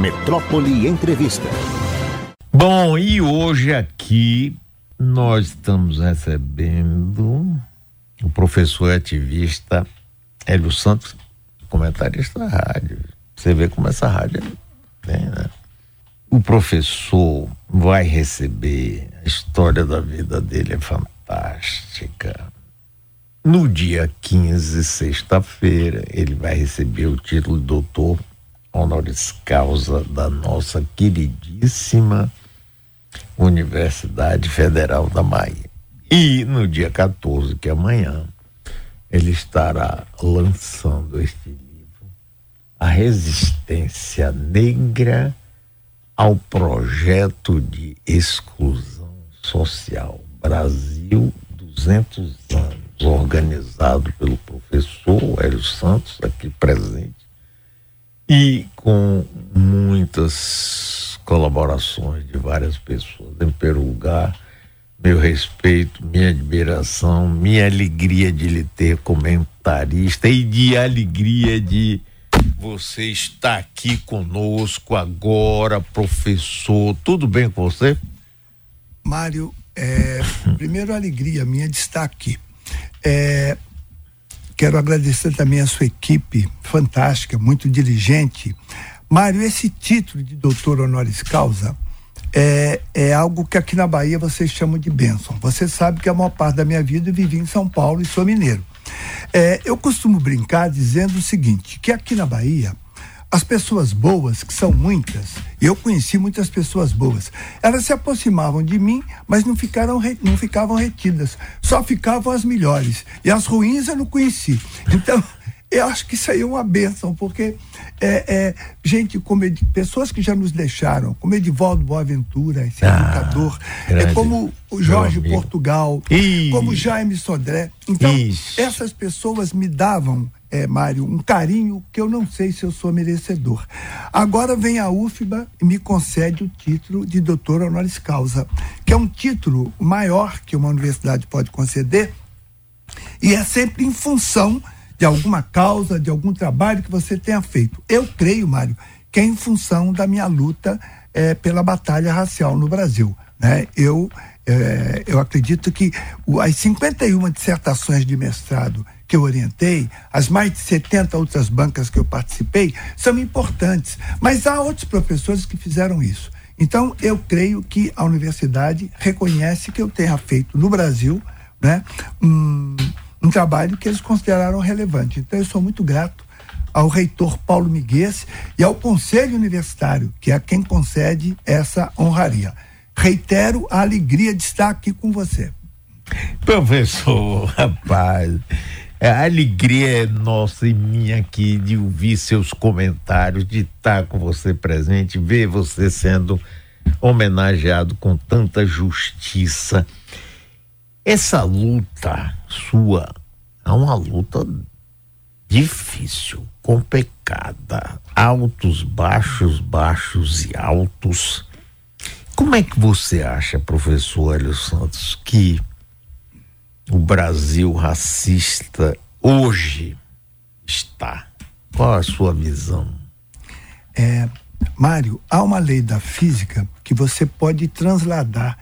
Metrópole Entrevista. Bom, e hoje aqui nós estamos recebendo o professor ativista Hélio Santos, comentarista da rádio. Você vê como essa rádio tem, né? O professor vai receber, a história da vida dele é fantástica. No dia 15, sexta-feira, ele vai receber o título de doutor honoris causa da nossa queridíssima Universidade Federal da Bahia. E no dia 14, que é amanhã, ele estará lançando este livro, A Resistência Negra ao Projeto de Exclusão Social Brasil 200 anos organizado pelo professor Hélio Santos, aqui presente, e com muitas colaborações de várias pessoas. Em primeiro lugar, meu respeito, minha admiração, minha alegria de lhe ter comentarista e de alegria de você estar aqui conosco agora, professor. Tudo bem com você? Mário, é, primeiro alegria minha de estar aqui. É, quero agradecer também a sua equipe fantástica, muito diligente. Mário, esse título de doutor honoris causa é, é algo que aqui na Bahia vocês chamam de bênção. Você sabe que a maior parte da minha vida eu vivi em São Paulo e sou mineiro. É, eu costumo brincar dizendo o seguinte, que aqui na Bahia as pessoas boas, que são muitas, eu conheci muitas pessoas boas, elas se aproximavam de mim, mas não, ficaram, não ficavam retidas, só ficavam as melhores. E as ruins eu não conheci. Então, eu acho que isso aí é uma benção, porque é, é, gente, como pessoas que já nos deixaram, como Edivaldo Boaventura, esse ah, educador, é como o Jorge Portugal, Ih, como Jaime Sodré. Então, isso. essas pessoas me davam é, Mário, um carinho que eu não sei se eu sou merecedor. Agora vem a UFBA e me concede o título de doutor honoris causa, que é um título maior que uma universidade pode conceder e é sempre em função de alguma causa, de algum trabalho que você tenha feito. Eu creio, Mário, que é em função da minha luta é, pela batalha racial no Brasil. Né? Eu, é, eu acredito que as 51 dissertações de mestrado que eu orientei, as mais de 70 outras bancas que eu participei, são importantes. Mas há outros professores que fizeram isso. Então, eu creio que a universidade reconhece que eu tenha feito no Brasil né, um, um trabalho que eles consideraram relevante. Então, eu sou muito grato ao reitor Paulo Migues e ao Conselho Universitário, que é quem concede essa honraria. Reitero a alegria de estar aqui com você. Professor, rapaz, é, a alegria é nossa e minha aqui de ouvir seus comentários, de estar com você presente, ver você sendo homenageado com tanta justiça. Essa luta sua é uma luta difícil, complicada, altos, baixos, baixos e altos. Como é que você acha, professor Hélio Santos, que o Brasil racista hoje está? Qual a sua visão? É, Mário, há uma lei da física que você pode transladar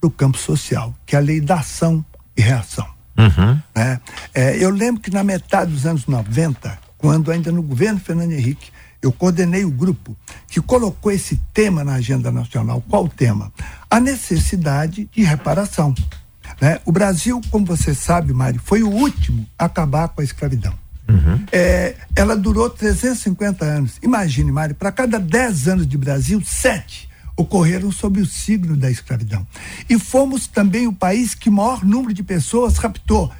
para o campo social, que é a lei da ação e reação. Uhum. É, é, eu lembro que na metade dos anos 90, quando ainda no governo Fernando Henrique, eu coordenei o grupo que colocou esse tema na agenda nacional. Qual o tema? A necessidade de reparação. Né? O Brasil, como você sabe, Mário, foi o último a acabar com a escravidão. Uhum. É, ela durou 350 anos. Imagine, Mário, para cada 10 anos de Brasil, sete ocorreram sob o signo da escravidão. E fomos também o país que maior número de pessoas raptou.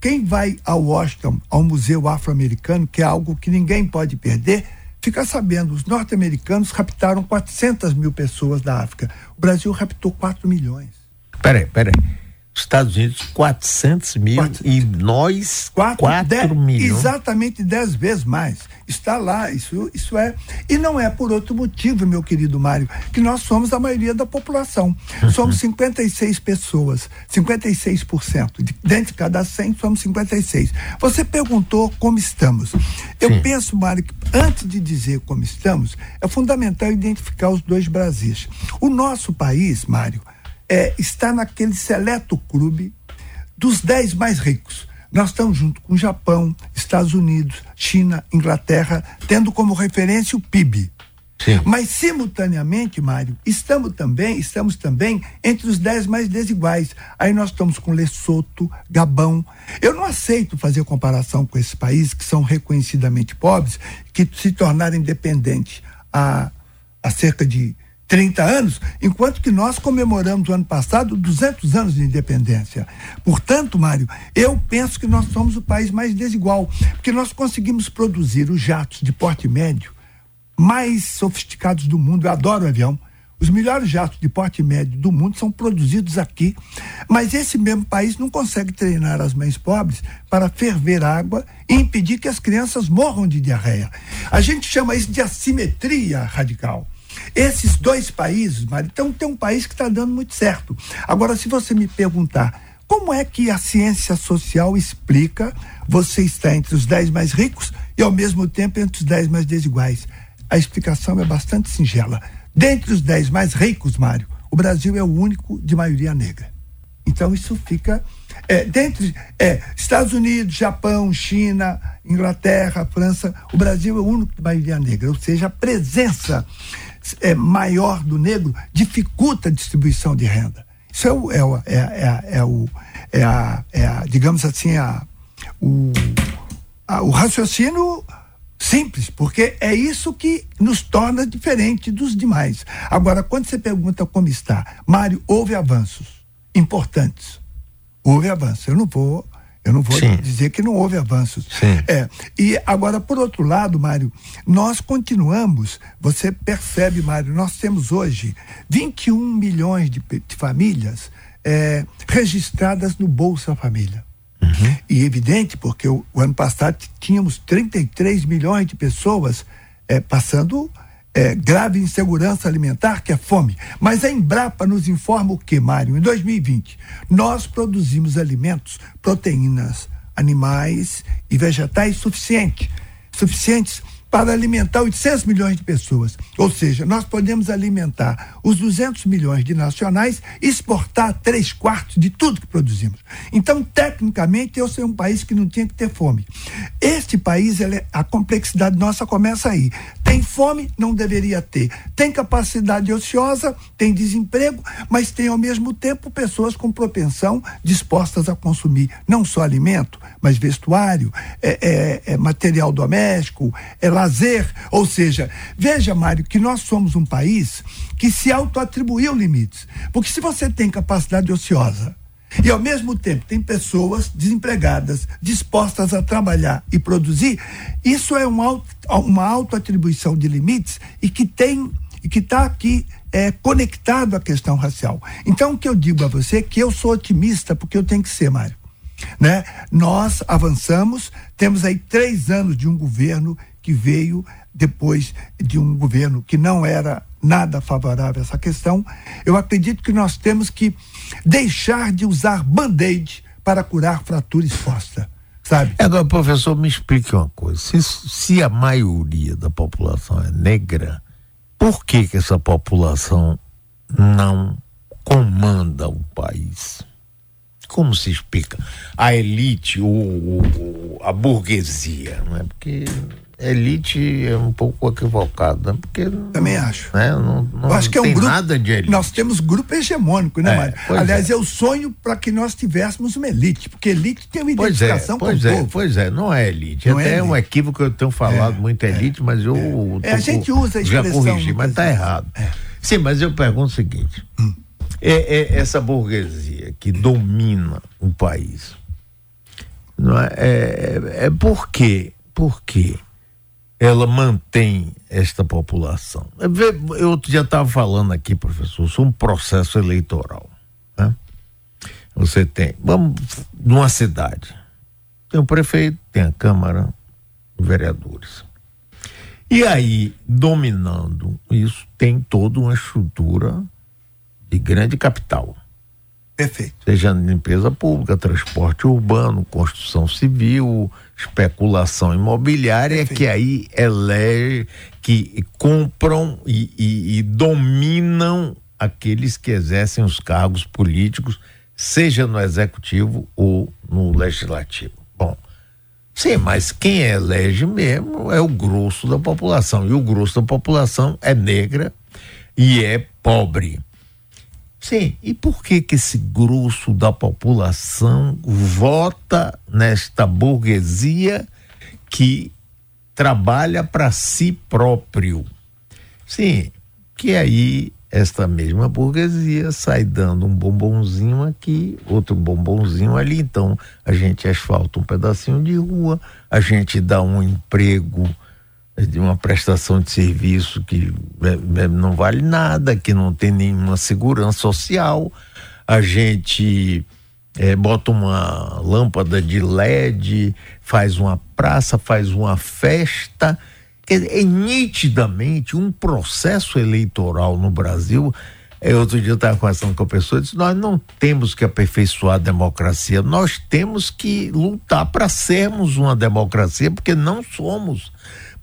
Quem vai a Washington, ao Museu Afro-Americano, que é algo que ninguém pode perder, fica sabendo, os norte-americanos raptaram 400 mil pessoas da África. O Brasil raptou 4 milhões. Peraí, peraí. Estados Unidos 400 mil Quatro, e nós 4, 4 milhões. Exatamente 10 vezes mais. Está lá, isso, isso é. E não é por outro motivo, meu querido Mário, que nós somos a maioria da população. Uhum. Somos 56 pessoas, 56%. De, dentro de cada 100, somos 56. Você perguntou como estamos. Eu Sim. penso, Mário, que antes de dizer como estamos, é fundamental identificar os dois Brasis. O nosso país, Mário, é, está naquele seleto clube dos dez mais ricos. Nós estamos junto com o Japão, Estados Unidos, China, Inglaterra, tendo como referência o PIB. Sim. Mas simultaneamente, Mário, estamos também, estamos também entre os dez mais desiguais. Aí nós estamos com Lesoto, Gabão. Eu não aceito fazer comparação com esses países que são reconhecidamente pobres, que se tornaram independentes há, há cerca de 30 anos, enquanto que nós comemoramos no ano passado 200 anos de independência. Portanto, Mário, eu penso que nós somos o país mais desigual, porque nós conseguimos produzir os jatos de porte médio mais sofisticados do mundo. Eu adoro o avião. Os melhores jatos de porte médio do mundo são produzidos aqui. Mas esse mesmo país não consegue treinar as mães pobres para ferver água e impedir que as crianças morram de diarreia. A gente chama isso de assimetria radical. Esses dois países, Mário, então tem um país que está dando muito certo. Agora, se você me perguntar como é que a ciência social explica você estar entre os dez mais ricos e ao mesmo tempo entre os dez mais desiguais? A explicação é bastante singela. Dentre os dez mais ricos, Mário, o Brasil é o único de maioria negra. Então isso fica é, dentre é, Estados Unidos, Japão, China, Inglaterra, França, o Brasil é o único de maioria negra, ou seja, a presença é, maior do negro dificulta a distribuição de renda. Isso é o, é, é, é, é o, é a, é a, digamos assim, a, o, a, o raciocínio simples, porque é isso que nos torna diferente dos demais. Agora, quando você pergunta como está, Mário, houve avanços importantes. Houve avanços. Eu não vou eu não vou Sim. dizer que não houve avanços. Sim. É. E agora, por outro lado, Mário, nós continuamos, você percebe, Mário, nós temos hoje 21 milhões de, de famílias é, registradas no Bolsa Família. Uhum. E evidente, porque o, o, ano passado tínhamos 33 milhões de pessoas é, passando é, grave insegurança alimentar, que é fome. Mas a Embrapa nos informa o que, Mário? Em 2020, nós produzimos alimentos, proteínas, animais e vegetais suficientes, suficientes para alimentar 800 milhões de pessoas. Ou seja, nós podemos alimentar os 200 milhões de nacionais e exportar três quartos de tudo que produzimos. Então, tecnicamente, eu sou um país que não tinha que ter fome. Este país, é, a complexidade nossa começa aí. Tem fome, não deveria ter. Tem capacidade ociosa, tem desemprego, mas tem ao mesmo tempo pessoas com propensão dispostas a consumir não só alimento, mas vestuário, é, é, é material doméstico, é lazer. Ou seja, veja, Mário, que nós somos um país que se autoatribuiu limites. Porque se você tem capacidade ociosa, e ao mesmo tempo tem pessoas desempregadas dispostas a trabalhar e produzir, isso é uma, uma autoatribuição de limites e que tem e que está aqui é, conectado à questão racial. Então o que eu digo a você é que eu sou otimista porque eu tenho que ser, Mário. Né? Nós avançamos, temos aí três anos de um governo que veio depois de um governo que não era nada favorável a essa questão. Eu acredito que nós temos que deixar de usar band-aid para curar fratura exposta. Sabe? Agora, professor, me explique uma coisa. Se, se a maioria da população é negra, por que, que essa população não comanda o país? Como se explica? A elite, o, a burguesia, não é? Porque elite é um pouco equivocado, né? porque também acho. Né? Não, não, acho que é um grupo, nada de elite. Nós temos grupo hegemônico, né, é, Mário? Aliás, é. eu sonho para que nós tivéssemos uma elite, porque elite tem uma pois é, identificação pois com é, o povo. Pois é, não é elite. Não Até é, é um equívoco que eu tenho falado muito elite, mas eu é. a gente usa a expressão já corrigi, mas está errado. Sim, mas eu pergunto o seguinte: hum. É, essa burguesia que domina o país, não é, é, é por quê? Por quê? ela mantém esta população. Eu já estava falando aqui, professor, sobre um processo eleitoral. Né? Você tem, vamos, numa cidade, tem o prefeito, tem a Câmara, vereadores. E aí, dominando isso, tem toda uma estrutura de grande capital. Perfeito. Seja limpeza pública, transporte urbano, construção civil, especulação imobiliária, Perfeito. que aí elege, que compram e, e, e dominam aqueles que exercem os cargos políticos, seja no executivo ou no legislativo. Bom, sim, mas quem elege mesmo é o grosso da população, e o grosso da população é negra e é pobre. Sim, e por que que esse grosso da população vota nesta burguesia que trabalha para si próprio? Sim, que aí esta mesma burguesia sai dando um bombonzinho aqui, outro bombonzinho ali, então a gente asfalta um pedacinho de rua, a gente dá um emprego de uma prestação de serviço que é, é, não vale nada, que não tem nenhuma segurança social. A gente é, bota uma lâmpada de LED, faz uma praça, faz uma festa. é nitidamente um processo eleitoral no Brasil. É, outro dia eu estava conversando com a pessoa e disse: Nós não temos que aperfeiçoar a democracia, nós temos que lutar para sermos uma democracia, porque não somos.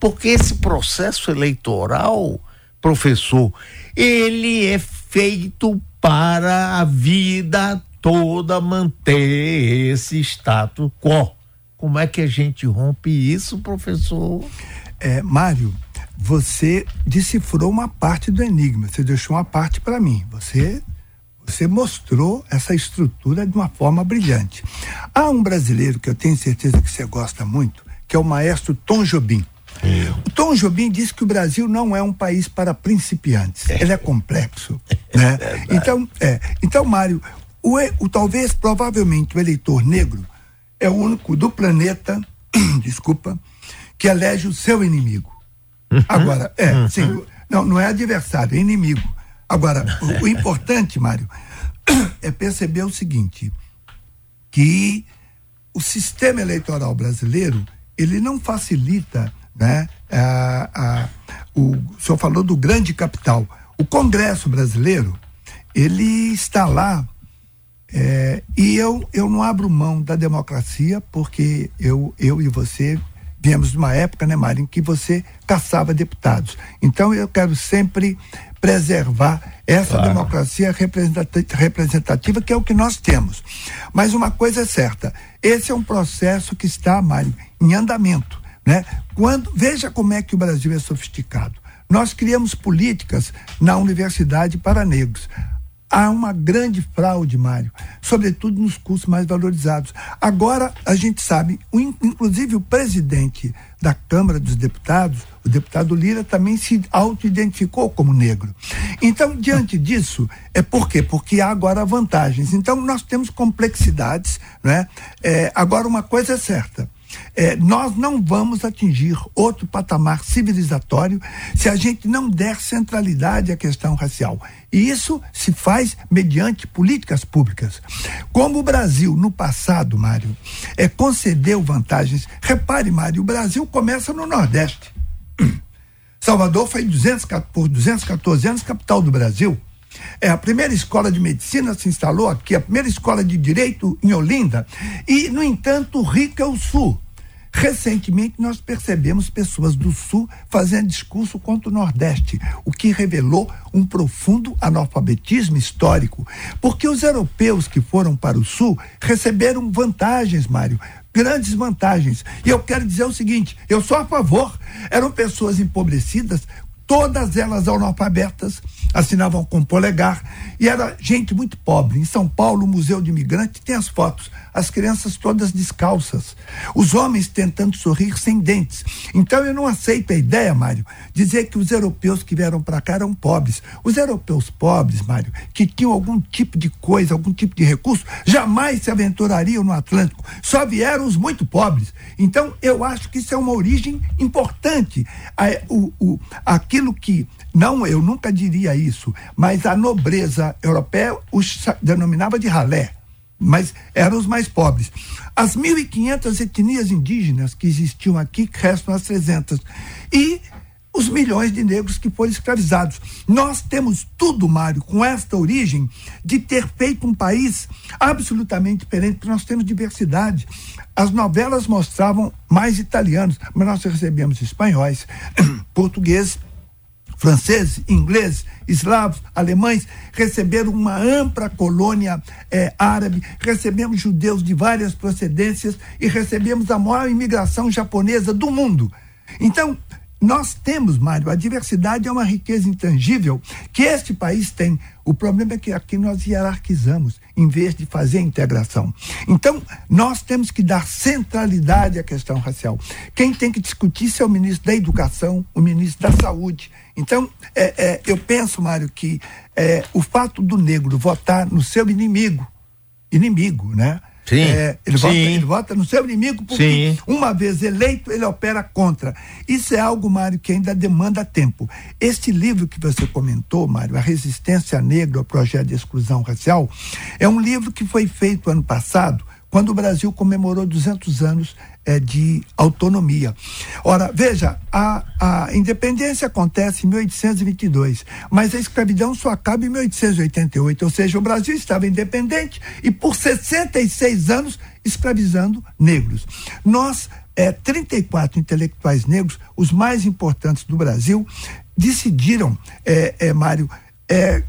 Porque esse processo eleitoral, professor, ele é feito para a vida toda manter esse status quo. Como é que a gente rompe isso, professor? É, Mário, você decifrou uma parte do enigma, você deixou uma parte para mim. Você você mostrou essa estrutura de uma forma brilhante. Há um brasileiro que eu tenho certeza que você gosta muito, que é o maestro Tom Jobim. O Tom Jobim disse que o Brasil não é um país para principiantes. É. Ele é complexo. né? É então, é, então, Mário, o, o, talvez, provavelmente, o eleitor negro é o único do planeta, desculpa, que elege o seu inimigo. Uhum. Agora, é, uhum. sim, não, não é adversário, é inimigo. Agora, o, o importante, Mário, é perceber o seguinte, que o sistema eleitoral brasileiro, ele não facilita né? A, a, o, o senhor falou do grande capital. O Congresso brasileiro, ele está lá é, e eu, eu não abro mão da democracia porque eu, eu e você viemos de uma época, né, Mário, em que você caçava deputados. Então eu quero sempre preservar essa claro. democracia representativa, que é o que nós temos. Mas uma coisa é certa: esse é um processo que está, Mário, em andamento. Né? Quando, veja como é que o Brasil é sofisticado. Nós criamos políticas na universidade para negros. Há uma grande fraude, Mário, sobretudo nos cursos mais valorizados. Agora, a gente sabe, inclusive o presidente da Câmara dos Deputados, o deputado Lira, também se auto-identificou como negro. Então, diante disso, é por quê? Porque há agora vantagens. Então, nós temos complexidades, né? É, agora, uma coisa é certa é, nós não vamos atingir outro patamar civilizatório se a gente não der centralidade à questão racial. E isso se faz mediante políticas públicas. Como o Brasil, no passado, Mário, é, concedeu vantagens. Repare, Mário, o Brasil começa no Nordeste. Salvador foi 200, por 214 anos capital do Brasil. É, a primeira escola de medicina se instalou aqui, a primeira escola de direito em Olinda. E, no entanto, rica é o Sul. Recentemente, nós percebemos pessoas do Sul fazendo discurso contra o Nordeste, o que revelou um profundo analfabetismo histórico. Porque os europeus que foram para o Sul receberam vantagens, Mário, grandes vantagens. E eu quero dizer o seguinte: eu sou a favor. Eram pessoas empobrecidas, todas elas analfabetas, assinavam com polegar, e era gente muito pobre. Em São Paulo, o Museu de Imigrante tem as fotos, as crianças todas descalças, os homens tentando sorrir sem dentes. Então eu não aceito a ideia, Mário, dizer que os europeus que vieram para cá eram pobres. Os europeus pobres, Mário, que tinham algum tipo de coisa, algum tipo de recurso, jamais se aventurariam no Atlântico. Só vieram os muito pobres. Então eu acho que isso é uma origem importante. o, o, aquilo que não, eu nunca diria isso, mas a nobreza europeia os denominava de ralé. Mas eram os mais pobres. As 1.500 etnias indígenas que existiam aqui, restam as 300. E os milhões de negros que foram escravizados. Nós temos tudo, Mário, com esta origem de ter feito um país absolutamente diferente, porque nós temos diversidade. As novelas mostravam mais italianos, mas nós recebemos espanhóis, portugueses, franceses, ingleses, eslavos, alemães, receberam uma ampla colônia eh, árabe, recebemos judeus de várias procedências e recebemos a maior imigração japonesa do mundo. Então, nós temos, Mário, a diversidade é uma riqueza intangível que este país tem. O problema é que aqui nós hierarquizamos, em vez de fazer integração. Então, nós temos que dar centralidade à questão racial. Quem tem que discutir isso é o ministro da Educação, o ministro da Saúde. Então, é, é, eu penso, Mário, que é, o fato do negro votar no seu inimigo, inimigo, né? Sim, É, ele, sim. Vota, ele vota no seu inimigo porque, Sim. uma vez eleito, ele opera contra. Isso é algo, Mário, que ainda demanda tempo. Este livro que você comentou, Mário, A Resistência Negra ao Projeto de Exclusão Racial, é um livro que foi feito ano passado, quando o Brasil comemorou 200 anos eh, de autonomia. Ora, veja, a, a independência acontece em 1822, mas a escravidão só acaba em 1888, ou seja, o Brasil estava independente e por 66 anos escravizando negros. Nós, eh, 34 intelectuais negros, os mais importantes do Brasil, decidiram, eh, eh, Mário, eh,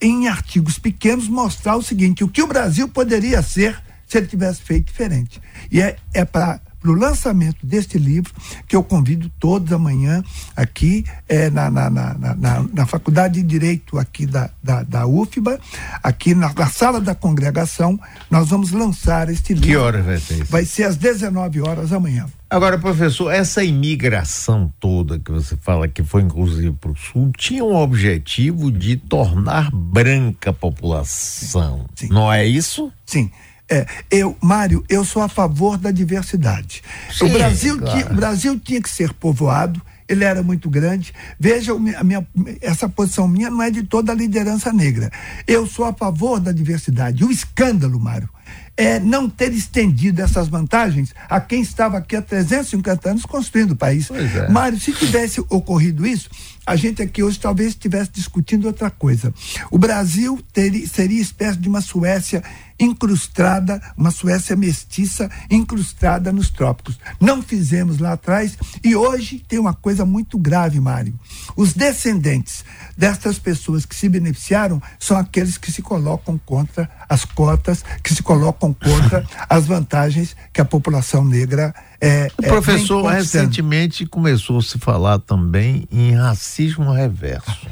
em artigos pequenos, mostrar o seguinte: o que o Brasil poderia ser se ele tivesse feito diferente. E é, é para o lançamento deste livro que eu convido todos amanhã aqui é, na, na, na, na, na Faculdade de Direito aqui da, da, da UFBA, aqui na, na sala da congregação, nós vamos lançar este livro. Que horas vai ser isso? Vai ser às 19 horas amanhã. Agora, professor, essa imigração toda que você fala que foi inclusive para o sul tinha um objetivo de tornar branca a população. Sim. Não é isso? Sim. É, eu, Mário, eu sou a favor da diversidade. Sim, o, Brasil claro. tinha, o Brasil tinha que ser povoado, ele era muito grande. Veja, a minha, essa posição minha não é de toda a liderança negra. Eu sou a favor da diversidade. O escândalo, Mário, é não ter estendido essas vantagens a quem estava aqui há 350 anos construindo o país. É. Mário, se tivesse ocorrido isso, a gente aqui hoje talvez estivesse discutindo outra coisa. O Brasil teria, seria espécie de uma Suécia incrustada, uma Suécia mestiça incrustada nos trópicos. Não fizemos lá atrás e hoje tem uma coisa muito grave, Mário. Os descendentes destas pessoas que se beneficiaram são aqueles que se colocam contra as cotas, que se colocam contra as vantagens que a população negra é, O é, professor conquistando. recentemente começou a se falar também em racismo reverso.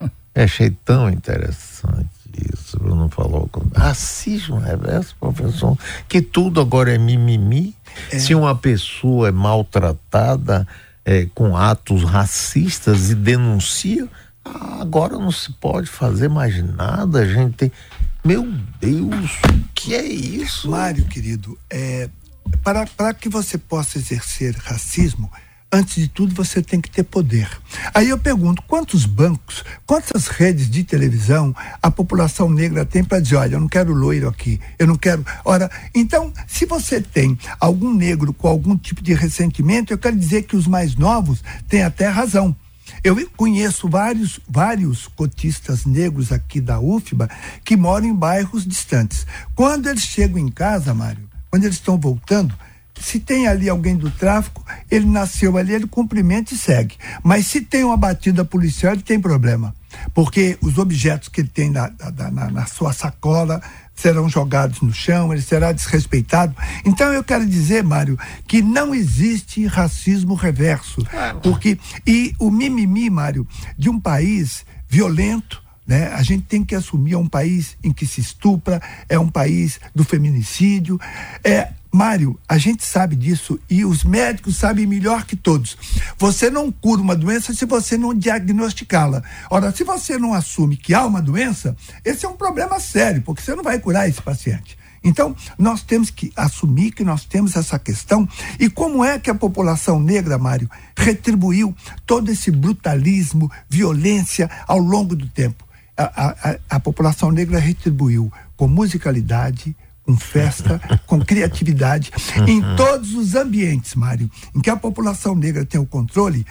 Eu achei tão interessante Bruno falou. Racismo reverso, professor, que tudo agora é mimimi. Se uma pessoa é maltratada é, com atos racistas e denuncia, ah, agora não se pode fazer mais nada, a gente tem. Meu Deus, o que é isso? Mário, querido, é, para, para que você possa exercer racismo, antes de tudo você tem que ter poder. Aí eu pergunto, quantos bancos, quantas redes de televisão a população negra tem para dizer, olha, eu não quero loiro aqui, eu não quero. Ora, então, se você tem algum negro com algum tipo de ressentimento, eu quero dizer que os mais novos têm até razão. Eu conheço vários, vários cotistas negros aqui da UFBA que moram em bairros distantes. Quando eles chegam em casa, Mário, quando eles estão voltando, se tem ali alguém do tráfico, ele nasceu ali, ele cumprimenta e segue. Mas se tem uma batida policial, ele tem problema. Porque os objetos que ele tem na, na- na- sua sacola serão jogados no chão, ele será desrespeitado. Então eu quero dizer, Mário, que não existe racismo reverso. Porque, e o mimimi, Mário, de um país violento, né? A gente tem que assumir é um país em que se estupra, é um país do feminicídio. É, Mário, a gente sabe disso e os médicos sabem melhor que todos. Você não cura uma doença se você não diagnosticá-la. Ora, se você não assume que há uma doença, esse é um problema sério, porque você não vai curar esse paciente. Então, nós temos que assumir que nós temos essa questão. E como é que a população negra, Mário, retribuiu todo esse brutalismo, violência ao longo do tempo? A, a- a- população negra retribuiu com musicalidade, com festa, com criatividade, em todos os ambientes, Mário, em que a população negra tem o controle,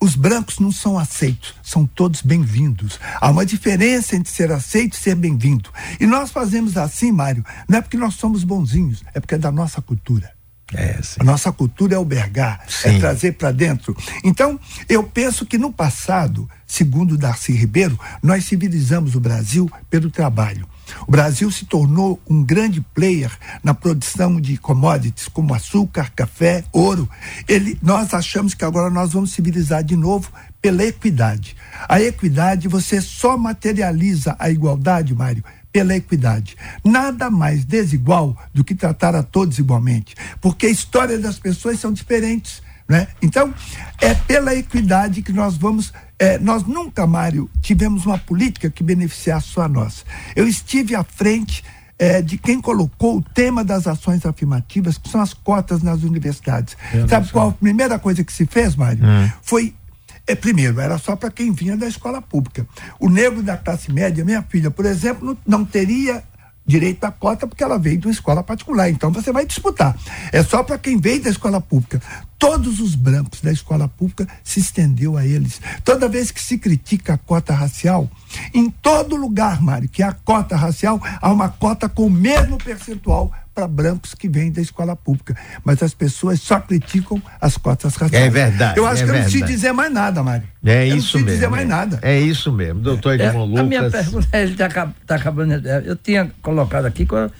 os brancos não são aceitos, são todos bem-vindos. Há uma diferença entre ser aceito e ser bem-vindo. E nós fazemos assim, Mário, não é porque nós somos bonzinhos, é porque é da nossa cultura. É, a nossa cultura é albergar, é sim. é trazer para dentro. Então, eu penso que no passado, segundo Darcy Ribeiro, nós civilizamos o Brasil pelo trabalho. O Brasil se tornou um grande player na produção de commodities como açúcar, café, ouro. Ele, nós achamos que agora nós vamos civilizar de novo pela equidade. A equidade, você só materializa a igualdade, Mário, pela equidade. Nada mais desigual do que tratar a todos igualmente, porque a história das pessoas são diferentes. Né? Então, é pela equidade que nós vamos. É, nós nunca, Mário, tivemos uma política que beneficiasse só a nós. Eu estive à frente é, de quem colocou o tema das ações afirmativas, que são as cotas nas universidades. Eu Sabe qual a primeira coisa que se fez, Mário? Hum. Foi. É, primeiro, era só para quem vinha da escola pública. O negro da classe média, minha filha, por exemplo, não, não teria direito à cota porque ela veio de uma escola particular. Então você vai disputar. É só para quem veio da escola pública. Todos os brancos da escola pública se estendeu a eles. Toda vez que se critica a cota racial, em todo lugar, Mário, que há cota racial, há uma cota com o mesmo percentual para brancos que vêm da escola pública. Mas as pessoas só criticam as cotas raciais. É verdade. Eu acho é que eu não preciso dizer mais nada, Mário. É eu isso não mesmo. dizer mais nada. É isso mesmo. Doutor Edmond é, Lucas. A minha pergunta, ele está tá acabando. Eu tinha colocado aqui a,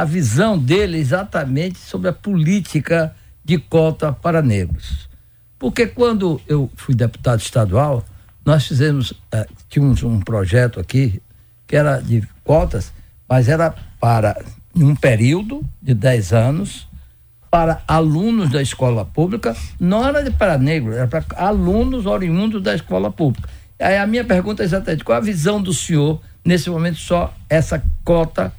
a visão dele exatamente sobre a política de cota para negros. Porque quando eu fui deputado estadual, nós fizemos, uh, tínhamos um projeto aqui que era de cotas, mas era para um período de 10 anos para alunos da escola pública, não era para negros, era para alunos oriundos da escola pública. Aí a minha pergunta é exatamente qual a visão do senhor nesse momento só essa cota,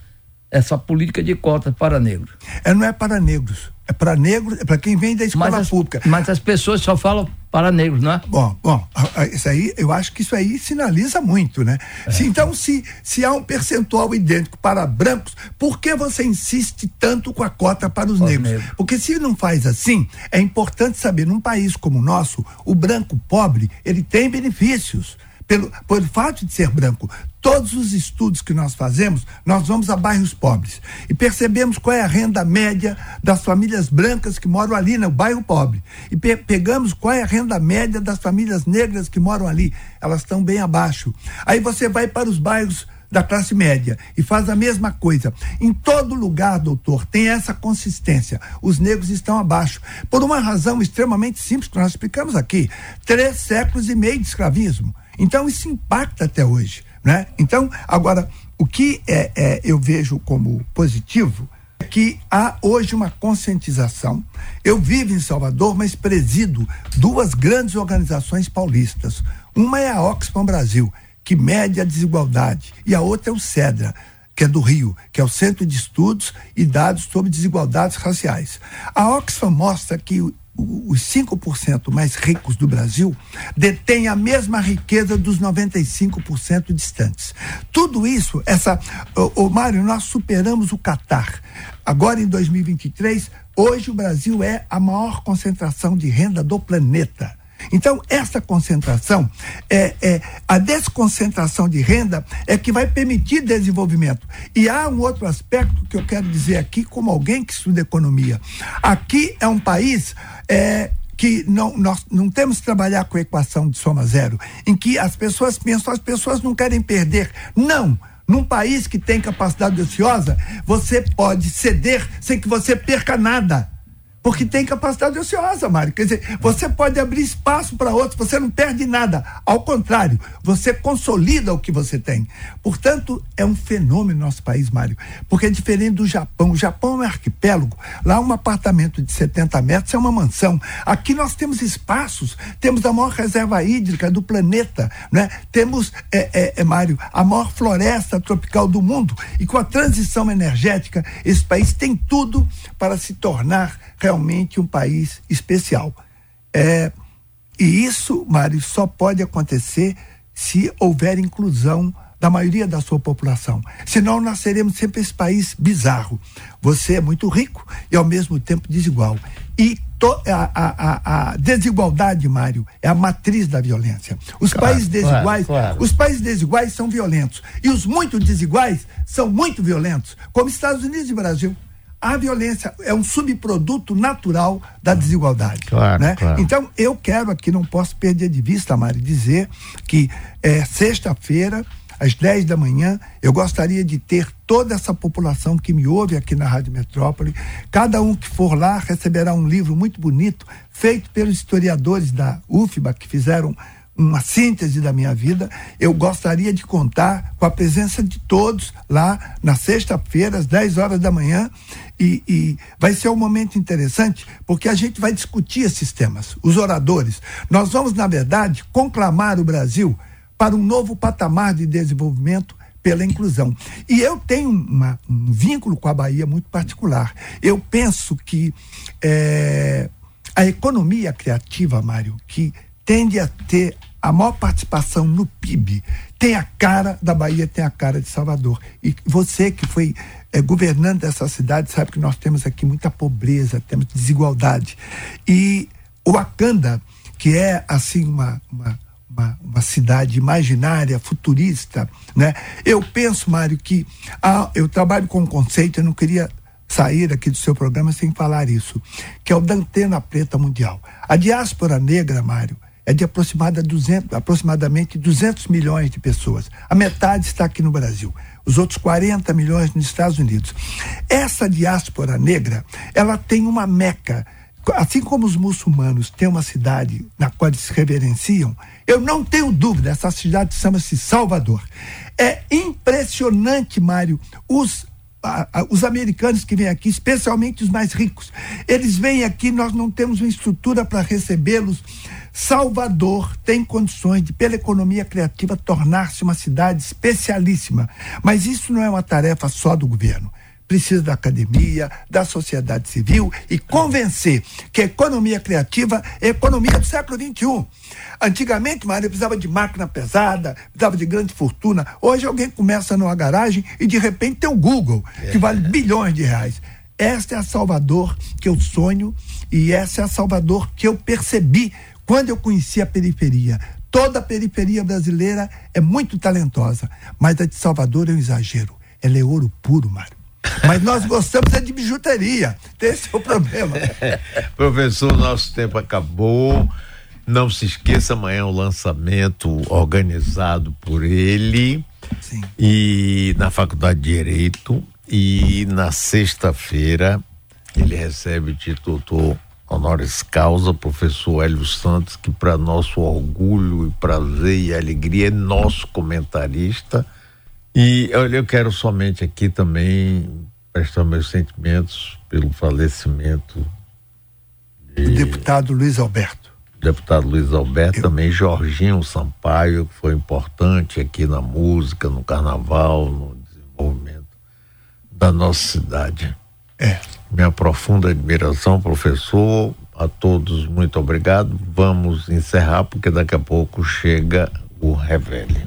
essa política de cotas para negros? É, não é para negros é para negros, é para quem vem da escola mas as, pública. Mas as pessoas só falam para negros, não é? Bom, bom, isso aí, eu acho que isso aí sinaliza muito, né? É. Se, então, se, se há um percentual idêntico para brancos, por que você insiste tanto com a cota para os negros? Negro. Porque se não faz assim, é importante saber, num país como o nosso, o branco pobre, ele tem benefícios pelo, pelo fato de ser branco, todos os estudos que nós fazemos, nós vamos a bairros pobres e percebemos qual é a renda média das famílias brancas que moram ali no bairro pobre. E pe pegamos qual é a renda média das famílias negras que moram ali. Elas estão bem abaixo. Aí você vai para os bairros da classe média e faz a mesma coisa. Em todo lugar, doutor, tem essa consistência. Os negros estão abaixo. Por uma razão extremamente simples que nós explicamos aqui: três séculos e meio de escravismo. Então isso impacta até hoje. Né? Então, agora, o que é, é, eu vejo como positivo é que há hoje uma conscientização. Eu vivo em Salvador, mas presido duas grandes organizações paulistas. Uma é a Oxfam Brasil, que mede a desigualdade, e a outra é o CEDRA, que é do Rio, que é o Centro de Estudos e Dados sobre Desigualdades Raciais. A Oxfam mostra que os 5% mais ricos do Brasil detêm a mesma riqueza dos 95% distantes. Tudo isso, essa. Ô, ô Mário, nós superamos o Catar. Agora, em 2023, hoje o Brasil é a maior concentração de renda do planeta. Então, essa concentração, é, é, a desconcentração de renda é que vai permitir desenvolvimento. E há um outro aspecto que eu quero dizer aqui, como alguém que estuda economia. Aqui é um país é, que não, nós não temos que trabalhar com equação de soma zero, em que as pessoas pensam, as pessoas não querem perder. Não! Num país que tem capacidade ociosa, você pode ceder sem que você perca nada porque tem capacidade ociosa, Mário. Quer dizer, você pode abrir espaço para outros, você não perde nada. Ao contrário, você consolida o que você tem. Portanto, é um fenômeno no nosso país, Mário, porque é diferente do Japão. O Japão é um arquipélago. Lá, um apartamento de 70 metros é uma mansão. Aqui nós temos espaços, temos a maior reserva hídrica do planeta, né? temos, é, é, é, Mário, a maior floresta tropical do mundo. E com a transição energética, esse país tem tudo para se tornar realmente um país especial. É, e isso, Mário, só pode acontecer se houver inclusão da maioria da sua população. Senão nós seremos sempre esse país bizarro. Você é muito rico e ao mesmo tempo desigual. E a, a, a, desigualdade, Mário, é a matriz da violência. Os claro, países desiguais, claro, claro. os países desiguais são violentos e os muito desiguais são muito violentos, como Estados Unidos e Brasil. A violência é um subproduto natural da desigualdade. Claro, né? Claro. Então, eu quero aqui, não posso perder de vista, Mário, dizer que é, sexta-feira às 10 da manhã. Eu gostaria de ter toda essa população que me ouve aqui na Rádio Metrópole. Cada um que for lá receberá um livro muito bonito, feito pelos historiadores da UFBA, que fizeram uma síntese da minha vida. Eu gostaria de contar com a presença de todos lá na sexta-feira, às 10 horas da manhã. E, e, vai ser um momento interessante, porque a gente vai discutir esses temas, os oradores. Nós vamos, na verdade, conclamar o Brasil para um novo patamar de desenvolvimento pela inclusão. E eu tenho uma, um vínculo com a Bahia muito particular. Eu penso que é, a economia criativa, Mário, que tende a ter a maior participação no PIB, tem a cara da Bahia, tem a cara de Salvador. E você que foi é, governante dessa cidade sabe que nós temos aqui muita pobreza, temos desigualdade. E Wakanda, que é assim uma, uma uma, uma, cidade imaginária, futurista, né? Eu penso, Mário, que ah, eu trabalho com um conceito, eu não queria sair aqui do seu programa sem falar isso, que é o da antena preta mundial. A diáspora negra, Mário, é de aproximada 200, aproximadamente 200 milhões de pessoas. A metade está aqui no Brasil, os outros 40 milhões nos Estados Unidos. Essa diáspora negra, ela tem uma meca assim como os muçulmanos têm uma cidade na qual eles se reverenciam, eu não tenho dúvida, essa cidade chama-se Salvador. É impressionante, Mário, os os americanos que vêm aqui, especialmente os mais ricos, eles vêm aqui, nós não temos uma estrutura para recebê-los. Salvador tem condições de, pela economia criativa, tornar-se uma cidade especialíssima. Mas isso não é uma tarefa só do governo precisa da academia, da sociedade civil e convencer que a economia criativa é a economia do século XXI. Antigamente, Maria precisava de máquina pesada, precisava de grande fortuna. Hoje alguém começa numa garagem e de repente tem o Google, que vale é. bilhões de reais. Esta é a Salvador que eu sonho e essa é a Salvador que eu percebi quando eu conheci a periferia. Toda a periferia brasileira é muito talentosa, mas a de Salvador é um exagero. Ela é ouro puro, Mário. Mas nós gostamos é de bijuteria. Esse é o problema. Professor, nosso tempo acabou. Não se esqueça, amanhã é o lançamento organizado por ele. Sim. E na Faculdade de Direito. E na sexta-feira ele recebe o título honoris causa, professor Hélio Santos, que para nosso orgulho e prazer e alegria é nosso comentarista e olha, eu quero somente aqui também prestar meus sentimentos pelo falecimento de... Deputado Luiz Alberto. Deputado Luiz Alberto, eu... também Jorginho Sampaio, que foi importante aqui na música, no carnaval, no desenvolvimento da nossa cidade. É. Minha profunda admiração, professor. A todos, muito obrigado. Vamos encerrar, porque daqui a pouco chega o Revele.